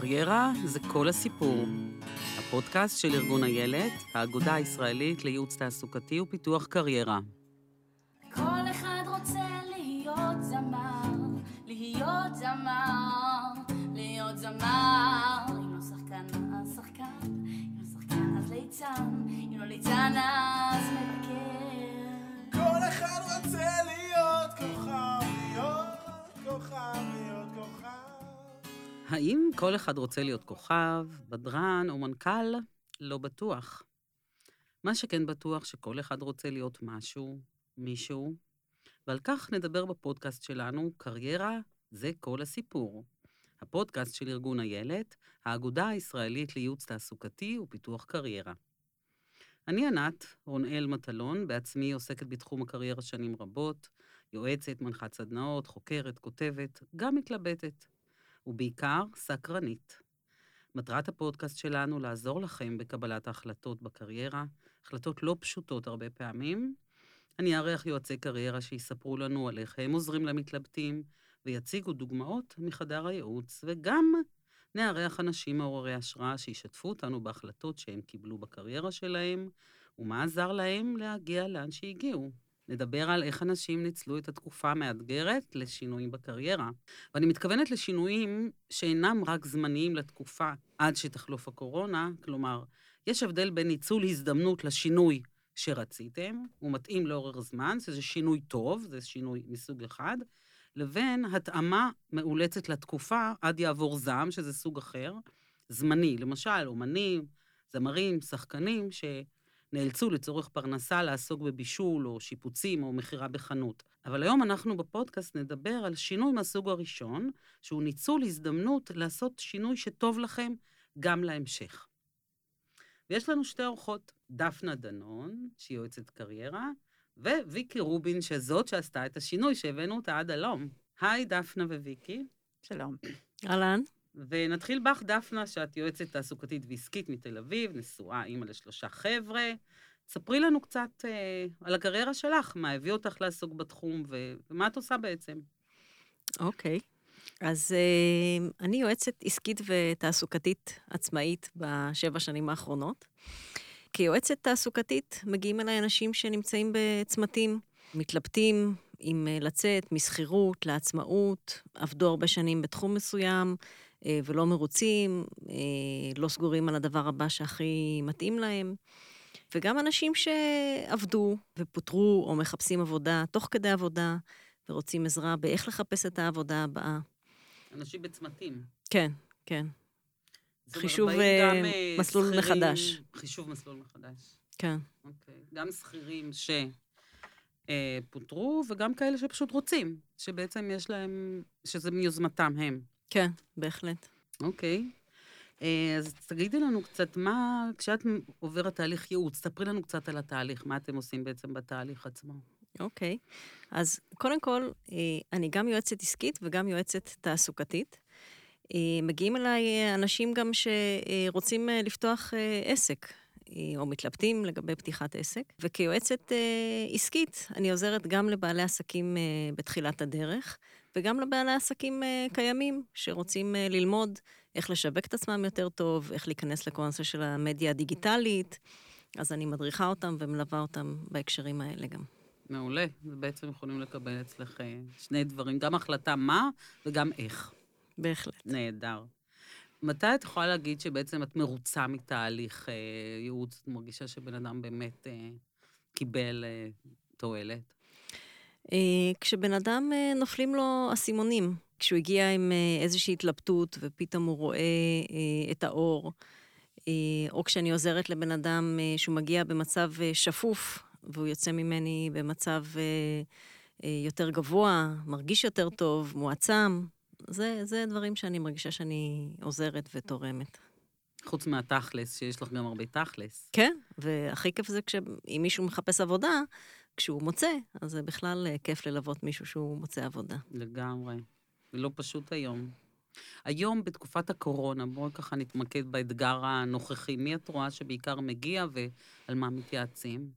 קריירה זה כל הסיפור. הפודקאסט של ארגון איילת, האגודה הישראלית לייעוץ תעסוקתי ופיתוח קריירה. כל אחד רוצה להיות זמר, להיות זמר, להיות זמר. אם לא שחקן, אז שחקן, אם לא שחקן, אז ליצן, אם לא ליצן, אז האם כל אחד רוצה להיות כוכב, בדרן או מנכ"ל? לא בטוח. מה שכן בטוח שכל אחד רוצה להיות משהו, מישהו, ועל כך נדבר בפודקאסט שלנו, קריירה זה כל הסיפור. הפודקאסט של ארגון איילת, האגודה הישראלית לייעוץ תעסוקתי ופיתוח קריירה. אני ענת, רונאל מטלון, בעצמי עוסקת בתחום הקריירה שנים רבות, יועצת, מנחת סדנאות, חוקרת, כותבת, גם מתלבטת, ובעיקר סקרנית. מטרת הפודקאסט שלנו לעזור לכם בקבלת ההחלטות בקריירה, החלטות לא פשוטות הרבה פעמים. אני אארח יועצי קריירה שיספרו לנו על איך הם עוזרים למתלבטים, ויציגו דוגמאות מחדר הייעוץ, וגם נארח אנשים מעוררי השראה שישתפו אותנו בהחלטות שהם קיבלו בקריירה שלהם, ומה עזר להם להגיע לאן שהגיעו. נדבר על איך אנשים ניצלו את התקופה המאתגרת לשינויים בקריירה. ואני מתכוונת לשינויים שאינם רק זמניים לתקופה עד שתחלוף הקורונה, כלומר, יש הבדל בין ניצול הזדמנות לשינוי שרציתם, הוא מתאים לאורך זמן, שזה שינוי טוב, זה שינוי מסוג אחד, לבין התאמה מאולצת לתקופה עד יעבור זעם, שזה סוג אחר, זמני. למשל, אומנים, זמרים, שחקנים, שנאלצו לצורך פרנסה לעסוק בבישול או שיפוצים או מכירה בחנות. אבל היום אנחנו בפודקאסט נדבר על שינוי מהסוג הראשון, שהוא ניצול הזדמנות לעשות שינוי שטוב לכם גם להמשך. ויש לנו שתי אורחות, דפנה דנון, שהיא יועצת קריירה, וויקי רובין, שזאת שעשתה את השינוי שהבאנו אותה עד הלום. היי, דפנה וויקי. שלום. אהלן. ונתחיל בך, דפנה, שאת יועצת תעסוקתית ועסקית מתל אביב, נשואה, אימא לשלושה חבר'ה. ספרי לנו קצת אה, על הקריירה שלך, מה הביא אותך לעסוק בתחום, ו- ומה את עושה בעצם. אוקיי. אז אה, אני יועצת עסקית ותעסוקתית עצמאית בשבע שנים האחרונות. כיועצת תעסוקתית מגיעים אליי אנשים שנמצאים בצמתים, מתלבטים אם אה, לצאת משכירות לעצמאות, עבדו הרבה שנים בתחום מסוים ולא מרוצים, אה, לא סגורים על הדבר הבא שהכי מתאים להם. וגם אנשים שעבדו ופוטרו או מחפשים עבודה תוך כדי עבודה ורוצים עזרה באיך לחפש את העבודה הבאה. אנשים בצמתים. כן, כן. חישוב, אה, גם, אה, מסלול שכירים- מחדש. חישוב מסלול מחדש. כן. אוקיי. גם שכירים שפוטרו, וגם כאלה שפשוט רוצים, שבעצם יש להם, שזה מיוזמתם הם. כן, בהחלט. אוקיי. אה, אז תגידי לנו קצת מה, כשאת עוברת תהליך ייעוץ, ספרי לנו קצת על התהליך, מה אתם עושים בעצם בתהליך עצמו. אוקיי. אז קודם כל, אה, אני גם יועצת עסקית וגם יועצת תעסוקתית. אה, מגיעים אליי אנשים גם שרוצים לפתוח עסק, או מתלבטים לגבי פתיחת עסק. וכיועצת אה, עסקית, אני עוזרת גם לבעלי עסקים אה, בתחילת הדרך, וגם לבעלי עסקים אה, קיימים שרוצים אה, ללמוד איך לשווק את עצמם יותר טוב, איך להיכנס לכל הנושא של המדיה הדיגיטלית. אז אני מדריכה אותם ומלווה אותם בהקשרים האלה גם. מעולה. ובעצם יכולים לקבל אצלך שני דברים, גם החלטה מה וגם איך. בהחלט. נהדר. מתי את יכולה להגיד שבעצם את מרוצה מתהליך אה, ייעוץ? את מרגישה שבן אדם באמת אה, קיבל אה, תועלת? אה, כשבן אדם אה, נופלים לו אסימונים, כשהוא הגיע עם אה, איזושהי התלבטות ופתאום הוא רואה אה, את האור, או כשאני עוזרת לבן אדם שהוא מגיע במצב שפוף והוא יוצא ממני במצב יותר גבוה, מרגיש יותר טוב, מועצם, זה, זה דברים שאני מרגישה שאני עוזרת ותורמת. חוץ מהתכלס, שיש לך גם הרבה תכלס. כן, והכי כיף זה כשאם מישהו מחפש עבודה, כשהוא מוצא, אז זה בכלל אה, כיף ללוות מישהו שהוא מוצא עבודה. לגמרי. זה לא פשוט היום. היום, בתקופת הקורונה, בואי ככה נתמקד באתגר הנוכחי. מי את רואה שבעיקר מגיע ועל מה מתייעצים?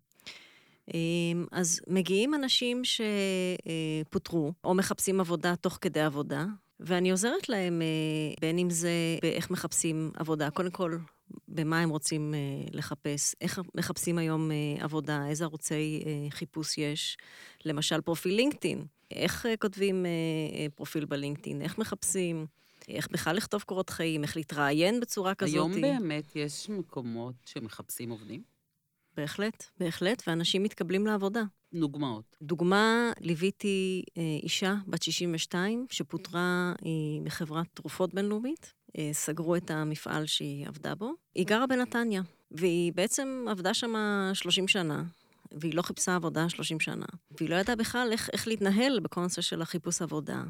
אמ, אז מגיעים אנשים שפוטרו, או מחפשים עבודה תוך כדי עבודה, ואני עוזרת להם, אה, בין אם זה באיך מחפשים עבודה. קודם כל, במה הם רוצים אה, לחפש, איך מחפשים היום אה, עבודה, איזה ערוצי חיפוש יש. למשל, פרופיל לינקדאין. איך כותבים פרופיל בלינקדאין, איך מחפשים, איך בכלל לכתוב קורות חיים, איך להתראיין בצורה כזאת. היום באמת יש מקומות שמחפשים עובדים? בהחלט, בהחלט, ואנשים מתקבלים לעבודה. דוגמאות. דוגמה, ליוויתי אה, אישה בת 62 שפוטרה אה, מחברת תרופות בינלאומית. אה, סגרו את המפעל שהיא עבדה בו. היא גרה בנתניה, והיא בעצם עבדה שם 30 שנה, והיא לא חיפשה עבודה 30 שנה. והיא לא ידעה בכלל איך, איך להתנהל בכל הנושא של החיפוש עבודה.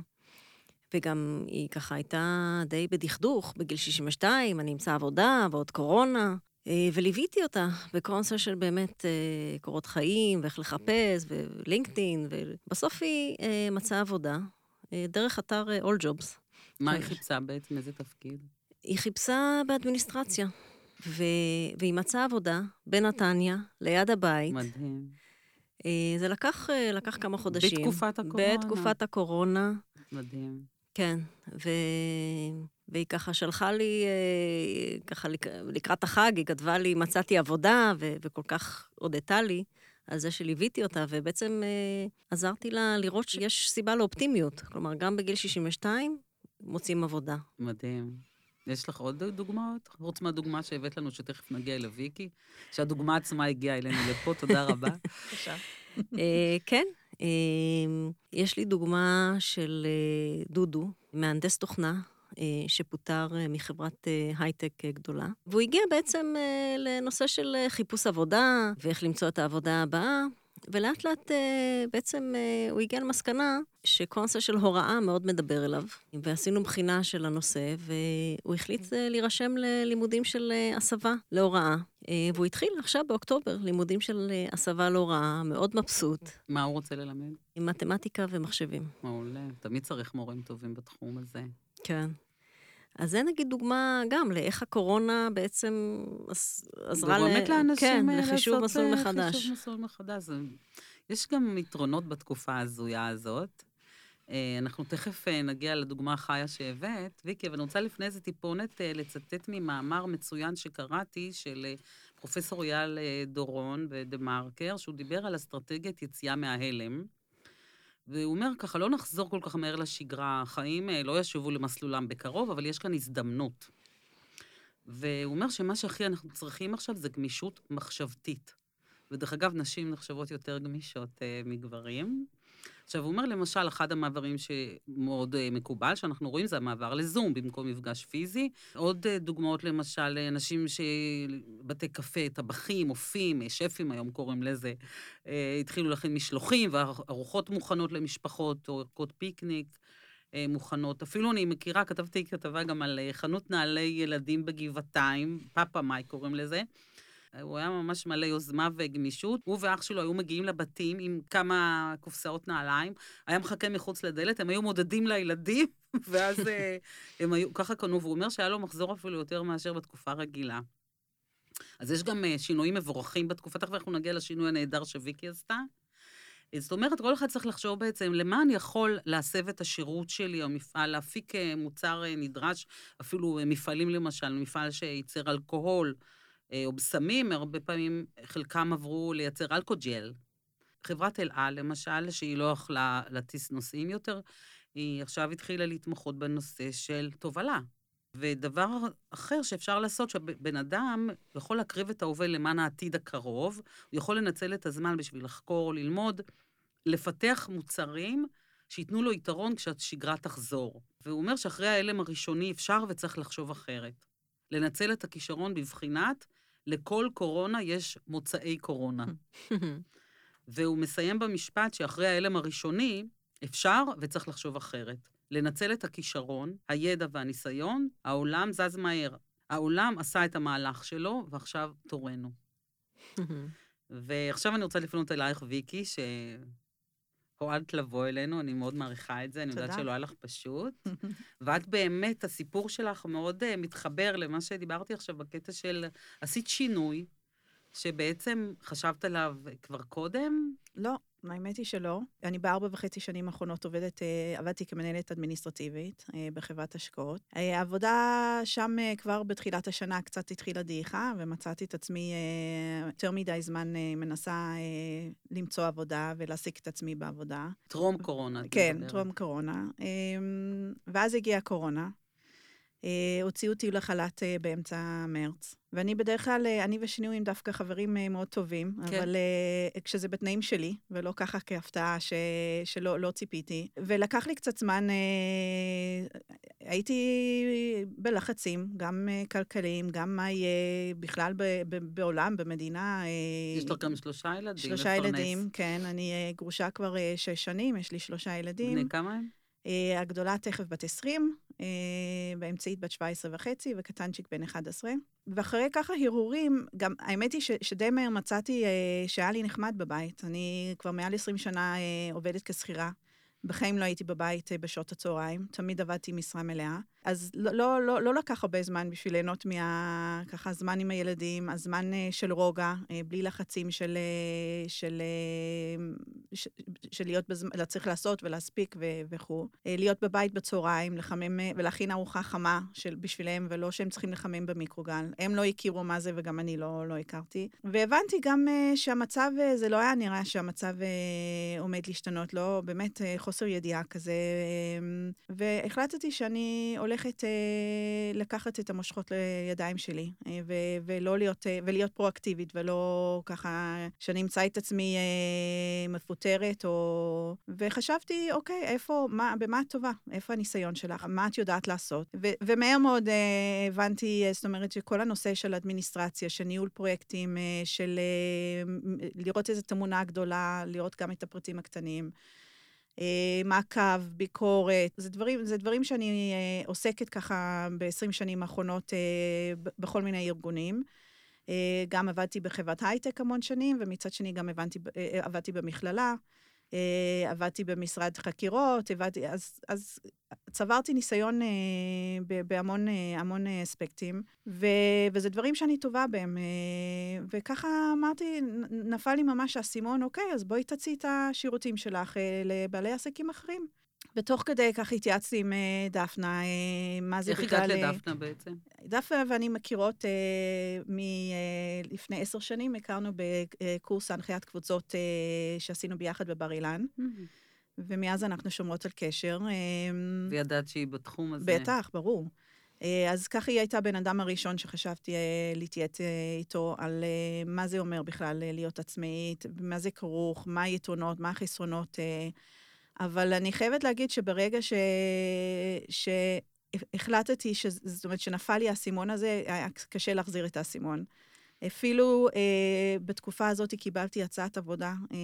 וגם היא ככה הייתה די בדכדוך, בגיל 62, אני אמצא עבודה ועוד קורונה. אה, וליוויתי אותה בכל הנושא של באמת אה, קורות חיים, ואיך לחפש, ולינקדאין, ובסוף היא אה, מצאה עבודה דרך אתר All Jobs. מה היא חיפשה בעצם? איזה תפקיד? היא חיפשה באדמיניסטרציה, ו... והיא מצאה עבודה בנתניה, ליד הבית. מדהים. זה לקח, לקח כמה חודשים. בתקופת הקורונה. בתקופת הקורונה. מדהים. כן, ו... והיא ככה שלחה לי, אה, ככה לקראת החג, היא כתבה לי, מצאתי עבודה, ו- וכל כך הודתה לי על זה שליוויתי אותה, ובעצם אה, עזרתי לה לראות שיש סיבה לאופטימיות. כלומר, גם בגיל 62 מוצאים עבודה. מדהים. יש לך עוד דוגמאות? חוץ מהדוגמה שהבאת לנו, שתכף נגיע לוויקי, שהדוגמה עצמה הגיעה אלינו לפה, תודה רבה. אה, כן, יש לי דוגמה של דודו, מהנדס תוכנה, אה, שפוטר אה, מחברת אה, הייטק גדולה, והוא הגיע בעצם לנושא של חיפוש עבודה ואיך למצוא את העבודה הבאה. ולאט לאט בעצם הוא הגיע למסקנה שכל נושא של הוראה מאוד מדבר אליו. ועשינו בחינה של הנושא, והוא החליט להירשם ללימודים של הסבה להוראה. והוא התחיל עכשיו באוקטובר לימודים של הסבה להוראה, מאוד מבסוט. מה הוא רוצה ללמד? עם מתמטיקה ומחשבים. מעולה, תמיד צריך מורים טובים בתחום הזה. כן. אז זה נגיד דוגמה גם לאיך הקורונה בעצם עזרה ל... באמת לאנשים כן, לחישוב מסלול אה, מחדש. חישוב מסלול מחדש. יש גם יתרונות בתקופה ההזויה הזאת. אה, אנחנו תכף אה, נגיע לדוגמה החיה שהבאת, ויקי, אבל אני רוצה לפני זה טיפונת לצטט ממאמר מצוין שקראתי של פרופסור אייל דורון בדה מרקר, שהוא דיבר על אסטרטגיית יציאה מההלם. והוא אומר ככה, לא נחזור כל כך מהר לשגרה, החיים אה, לא ישובו למסלולם בקרוב, אבל יש כאן הזדמנות. והוא אומר שמה שהכי אנחנו צריכים עכשיו זה גמישות מחשבתית. ודרך אגב, נשים נחשבות יותר גמישות אה, מגברים. עכשיו, הוא אומר, למשל, אחד המעברים שמאוד uh, מקובל, שאנחנו רואים, זה המעבר לזום במקום מפגש פיזי. עוד uh, דוגמאות, למשל, אנשים שבתי קפה, טבחים, אופים, שפים היום קוראים לזה, התחילו להכין משלוחים וארוחות מוכנות למשפחות, או ערכות פיקניק. מוכנות. אפילו אני מכירה, כתבתי כתבה גם על חנות נעלי ילדים בגבעתיים, פאפה מאי קוראים לזה, הוא היה ממש מלא יוזמה וגמישות. הוא ואח שלו היו מגיעים לבתים עם כמה קופסאות נעליים, היה מחכה מחוץ לדלת, הם היו מודדים לילדים, ואז אה, הם היו, ככה קנו, והוא אומר שהיה לו מחזור אפילו יותר מאשר בתקופה רגילה. אז יש גם אה, שינויים מבורכים בתקופה, תכף אנחנו נגיע לשינוי הנהדר שוויקי עשתה. זאת אומרת, כל אחד צריך לחשוב בעצם למה אני יכול להסב את השירות שלי, או מפעל, להפיק אה, מוצר נדרש, אפילו מפעלים למשל, מפעל שייצר אלכוהול, או בסמים, הרבה פעמים חלקם עברו לייצר אלכוג'ל. חברת אל על, למשל, שהיא לא יכלה להטיס נוסעים יותר, היא עכשיו התחילה להתמחות בנושא של תובלה. ודבר אחר שאפשר לעשות, שבן אדם יכול להקריב את ההווה למען העתיד הקרוב, הוא יכול לנצל את הזמן בשביל לחקור, ללמוד, לפתח מוצרים שייתנו לו יתרון כשהשגרה תחזור. והוא אומר שאחרי ההלם הראשוני אפשר וצריך לחשוב אחרת. לנצל את הכישרון בבחינת לכל קורונה יש מוצאי קורונה. והוא מסיים במשפט שאחרי ההלם הראשוני, אפשר וצריך לחשוב אחרת. לנצל את הכישרון, הידע והניסיון, העולם זז מהר. העולם עשה את המהלך שלו, ועכשיו תורנו. ועכשיו אני רוצה לפנות אלייך, ויקי, ש... הועדת לבוא אלינו, אני מאוד מעריכה את זה, אני יודעת שלא היה לך פשוט. ואת באמת, הסיפור שלך מאוד uh, מתחבר למה שדיברתי עכשיו בקטע של עשית שינוי, שבעצם חשבת עליו כבר קודם? לא, האמת היא שלא. אני בארבע וחצי שנים האחרונות עובדת, אה, עבדתי כמנהלת אדמיניסטרטיבית אה, בחברת השקעות. אה, העבודה שם כבר בתחילת השנה קצת התחילה דעיכה, ומצאתי את עצמי יותר מדי זמן מנסה למצוא עבודה ולהעסיק את עצמי בעבודה. טרום קורונה. כן. טרום קורונה. ואז הגיעה הקורונה. אה, הוציאו אותי לחל"ת אה, באמצע מרץ. ואני בדרך כלל, אה, אני ושינויים דווקא חברים אה, מאוד טובים, כן. אבל אה, כשזה בתנאים שלי, ולא ככה כהפתעה ש, שלא לא ציפיתי. ולקח לי קצת זמן, הייתי בלחצים, גם כלכליים, גם מה יהיה בכלל ב, ב, בעולם, במדינה. יש לך גם שלושה ילדים שלושה לפרנס. ילדים, כן. אני גרושה כבר שש שנים, יש לי שלושה ילדים. בני כמה הם? הגדולה תכף בת 20, אה, באמצעית בת 17 וחצי, וקטנצ'יק בן 11. ואחרי ככה הרהורים, גם האמת היא ש, שדי מהר מצאתי אה, שהיה לי נחמד בבית. אני כבר מעל 20 שנה אה, עובדת כשכירה. בחיים לא הייתי בבית אה, בשעות הצהריים, תמיד עבדתי משרה מלאה. אז לא, לא, לא, לא לקח הרבה זמן בשביל ליהנות מה... ככה, זמן עם הילדים, הזמן אה, של רוגע, אה, בלי לחצים של... אה, של, אה, ש, של להיות בזמן, צריך לעשות ולהספיק וכו'. להיות בבית בצהריים, לחמם ולהכין ארוחה חמה של, בשבילם, ולא שהם צריכים לחמם במיקרוגל. הם לא הכירו מה זה וגם אני לא, לא הכרתי. והבנתי גם שהמצב, זה לא היה נראה שהמצב עומד להשתנות, לא, באמת חוסר ידיעה כזה. והחלטתי שאני הולכת אה, לקחת את המושכות לידיים שלי, אה, ו- ולא להיות, אה, ולהיות פרואקטיבית, ולא ככה שאני אמצא את עצמי אה, מפוטרת, או... וחשבתי, אוקיי, איפה, מה, במה את טובה? איפה הניסיון שלך? מה את יודעת לעשות? ו- ומהר מאוד אה, הבנתי, אה, זאת אומרת, שכל הנושא של אדמיניסטרציה, של ניהול פרויקטים, אה, של אה, לראות איזו תמונה גדולה, לראות גם את הפרטים הקטנים. אה, מעקב, ביקורת, זה דברים, זה דברים שאני אה, עוסקת ככה ב-20 שנים האחרונות אה, בכל מיני ארגונים. גם עבדתי בחברת הייטק המון שנים, ומצד שני גם הבנתי, עבדתי במכללה, עבדתי במשרד חקירות, עבדתי, אז, אז צברתי ניסיון אה, ב- בהמון אה, המון אה, אספקטים, ו, וזה דברים שאני טובה בהם. אה, וככה אמרתי, נפל לי ממש האסימון, אוקיי, אז בואי תציעי את השירותים שלך אה, לבעלי עסקים אחרים. ותוך כדי כך התייעצתי עם אה, דפנה, אה, מה זה איך בכלל... הגעת אה, לדפנה בעצם? דפנה ואני מכירות מלפני עשר שנים, הכרנו בקורס הנחיית קבוצות שעשינו ביחד בבר אילן, ומאז אנחנו שומרות על קשר. וידעת שהיא בתחום הזה. בטח, ברור. אז ככה היא הייתה הבן אדם הראשון שחשבתי להתייעץ איתו על מה זה אומר בכלל להיות עצמאית, מה זה כרוך, מה היתרונות, מה החסרונות. אבל אני חייבת להגיד שברגע ש... שהחלטתי, ש... זאת אומרת, שנפל לי האסימון הזה, היה קשה להחזיר את האסימון. אפילו אה, בתקופה הזאת קיבלתי הצעת עבודה אה,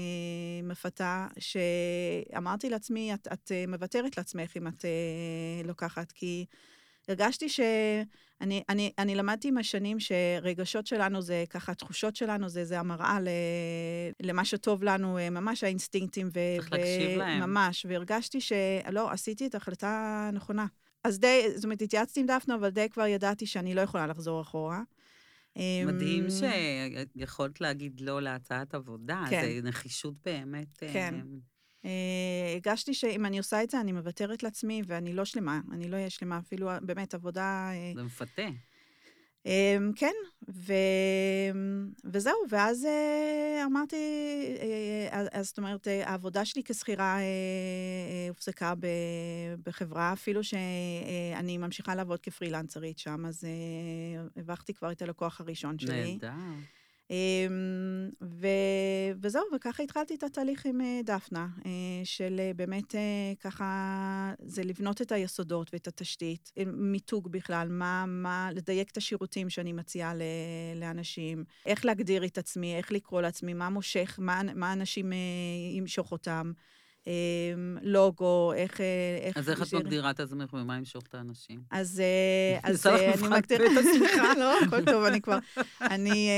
מפתה, שאמרתי לעצמי, את, את אה, מוותרת לעצמך אם את אה, לוקחת, כי הרגשתי ש... אני, אני, אני למדתי עם השנים שרגשות שלנו זה ככה, תחושות שלנו זה, זה המראה ל, למה שטוב לנו, אה, ממש האינסטינקטים. ו, צריך להקשיב להם. ממש, והרגשתי שלא, עשיתי את ההחלטה הנכונה. אז די, זאת אומרת, התייעצתי עם דפנה, אבל די כבר ידעתי שאני לא יכולה לחזור אחורה. מדהים אמ, שיכולת להגיד לא להצעת עבודה, כן. זה נחישות באמת. כן. אה, אה, הרגשתי שאם אני עושה את זה, אני מוותרת לעצמי, ואני לא שלמה. אני לא אהיה שלמה, אפילו באמת עבודה... אה, זה מפתה. אמ, כן, ו... וזהו, ואז אה, אמרתי, אז- זאת אומרת, העבודה שלי כשכירה הופסקה. בחברה, אפילו שאני ממשיכה לעבוד כפרילנסרית שם, אז הבכתי כבר את הלקוח הראשון שלי. נהדר. אמ, ו... וזהו, וככה התחלתי את התהליך עם אה, דפנה, אה, של אה, באמת ככה, זה לבנות את היסודות ואת התשתית, מיתוג בכלל, מה, מה, לדייק את השירותים שאני מציעה. לאנשים, איך להגדיר את עצמי, איך לקרוא לעצמי, מה מושך, מה, מה אנשים ימשוך אותם, לוגו, איך... אה, איך אז איך את מגדירה את עצמך ומה ימשוך את האנשים? אז, אה, אז לך אה, אני מגדירה... פתע, סליחה. לא, הכל טוב, אני כבר... אני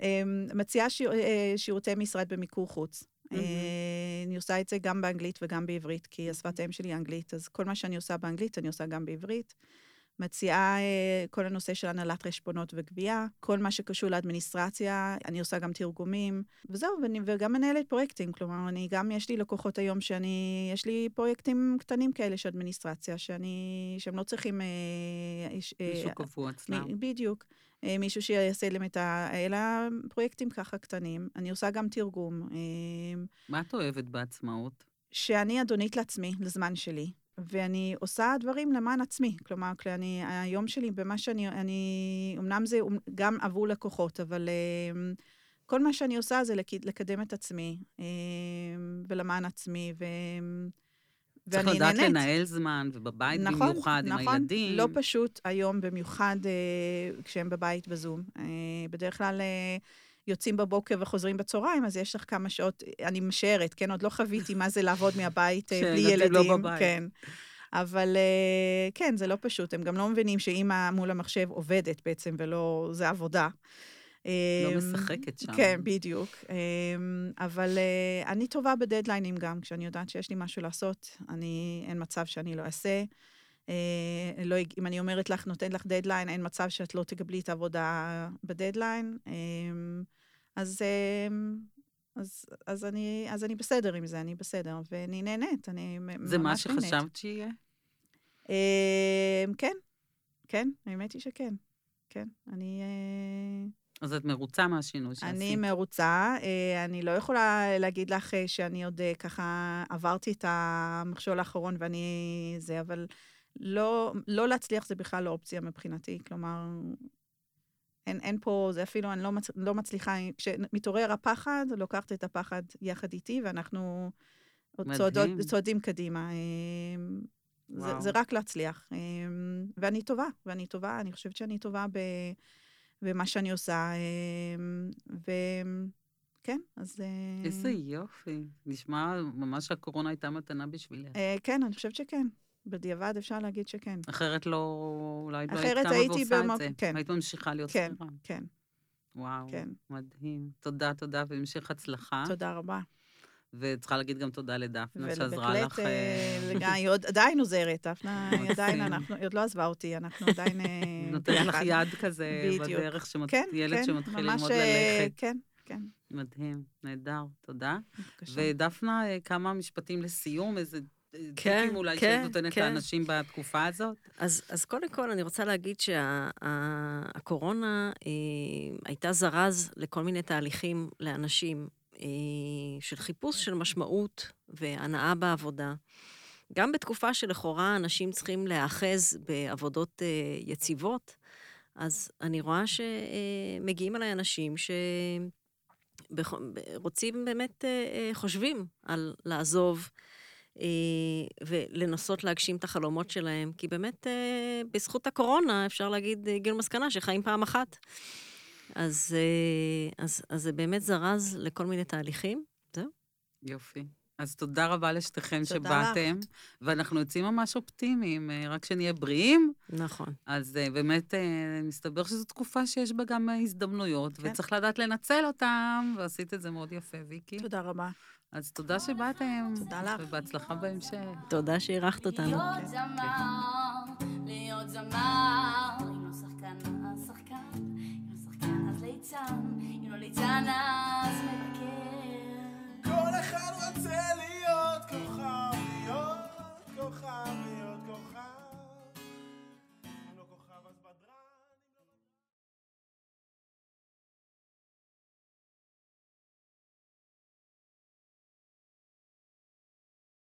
אה, מציעה שיר- שירותי משרד במיקור חוץ. אני עושה את זה גם באנגלית וגם בעברית, כי השפת האם שלי היא אנגלית, אז כל מה שאני עושה באנגלית, אני עושה גם בעברית. מציעה אה, כל הנושא של הנהלת חשבונות וגבייה, כל מה שקשור לאדמיניסטרציה, אני עושה גם תרגומים, וזהו, ואני, וגם מנהלת פרויקטים, כלומר, אני גם, יש לי לקוחות היום שאני, יש לי פרויקטים קטנים כאלה של אדמיניסטרציה, שאני, שהם לא צריכים... אה, אה, מישהו קבוע אצלם. בדיוק. מישהו שיעשה להם את ה... אלא פרויקטים ככה קטנים. אני עושה גם תרגום. מה את אוהבת בעצמאות? שאני אדונית לעצמי, לזמן שלי, ואני עושה דברים למען עצמי. כלומר, אני, היום שלי, במה שאני, אני, אמנם זה גם עבור לקוחות, אבל אה, כל מה שאני עושה זה לק- לקדם את עצמי, אה, ולמען עצמי, ו... צריך ואני לדעת נהנית. לנהל זמן, ובבית נכון, במיוחד, עם נכון, הילדים. לא פשוט היום, במיוחד אה, כשהם בבית בזום. אה, בדרך כלל אה, יוצאים בבוקר וחוזרים בצהריים, אז יש לך כמה שעות, אני משערת, כן? עוד לא חוויתי מה זה לעבוד מהבית אה, בלי כשילדים ילדים. לא בבית. כן. אבל אה, כן, זה לא פשוט. הם גם לא מבינים שאימא מול המחשב עובדת בעצם, ולא, זה עבודה. לא אה, משחקת שם. כן, בדיוק. אמ, אבל אה, אני טובה בדדליינים גם, כשאני יודעת שיש לי משהו לעשות, אני, אין מצב שאני לא אעשה. אה, לא, אם אני אומרת לך, נותן לך דדליין, אין מצב שאת לא תקבלי את העבודה בדדליין. אמ, אז, אמ, אז, אז, אני, אז אני בסדר עם זה, אני בסדר, ואני נהנית, אני מ- זה מה ממש נהנית. שחשבת שיהיה? אמ, כן, כן, האמת היא שכן. כן, אני... אה, אז את מרוצה מהשינוי שעשית. אני מרוצה. אה, אני לא יכולה להגיד לך שאני עוד ככה עברתי את המכשול האחרון ואני זה, אבל לא, לא להצליח זה בכלל לא אופציה מבחינתי. כלומר, אין, אין פה, זה אפילו, אני לא, מצ, לא מצליחה, כשמתעורר הפחד, לוקחת את הפחד יחד איתי, ואנחנו צועדות. צועדים קדימה. אה, זה. זה רק להצליח. אה, ואני טובה, ואני טובה, אני חושבת שאני טובה ב... במה שאני עושה, וכן, אז... אה, איזה יופי. נשמע ממש שהקורונה הייתה מתנה בשבילך. אה, כן, אני חושבת שכן. בדיעבד אפשר להגיד שכן. אחרת לא, אולי לא היית קמה ועושה במוק- את זה. כן. היית ממשיכה להיות כן, שכירה. כן, וואו, כן. מדהים. תודה, תודה, והמשך הצלחה. תודה רבה. וצריכה להגיד גם תודה לדפנה, שעזרה ובהחלט, לך. אה, אה, לגמרי, היא עוד עדיין עוזרת, דפנה, היא עדיין. אנחנו, היא עוד לא עזבה אותי, אנחנו עדיין אה, נותנת לך. יד כזה. בדרך, שמת- כן, ילד כן, שמתחיל ללמוד אה, ללכת. כן, כן, מדהים, נהדר, תודה. ודפנה, אה, כמה משפטים לסיום, איזה אה, כן, טיפים אולי כן, שאת נותנת כן. לאנשים בתקופה הזאת? אז, אז קודם כל, אני רוצה להגיד שהקורונה אה, הייתה זרז לכל מיני תהליכים לאנשים אה, של חיפוש של משמעות והנאה בעבודה. גם בתקופה שלכאורה אנשים צריכים להיאחז בעבודות אה, יציבות, אז אני רואה שמגיעים אליי אנשים שרוצים באמת, אה, אה, חושבים על לעזוב. אה, ולנסות להגשים את החלומות שלהם, כי באמת אה, בזכות הקורונה אפשר להגיד, הגיעו למסקנה שחיים פעם אחת. אה, אז זה באמת זרז לכל מיני תהליכים. זהו. יופי. אז תודה רבה לשתיכם תודה לך. שבאתם, ואנחנו יוצאים ממש אופטימיים, אה, רק שנהיה בריאים. נכון. אז אה, באמת, אה, מסתבר שזו תקופה שיש בה גם הזדמנויות, כן. וצריך לדעת לנצל אותם, ועשית את זה מאוד יפה, ויקי. תודה רבה. אז תודה שבאתם. תודה לך. ובהצלחה בהמשך. תודה שאירחת אותנו. להיות זמר, להיות זמר, אם לא שחקן אז שחקן, אם לא שחקן אז ליצן, אם לא ליצן אז. כל אחד רוצה להיות כוכב, להיות כוכב.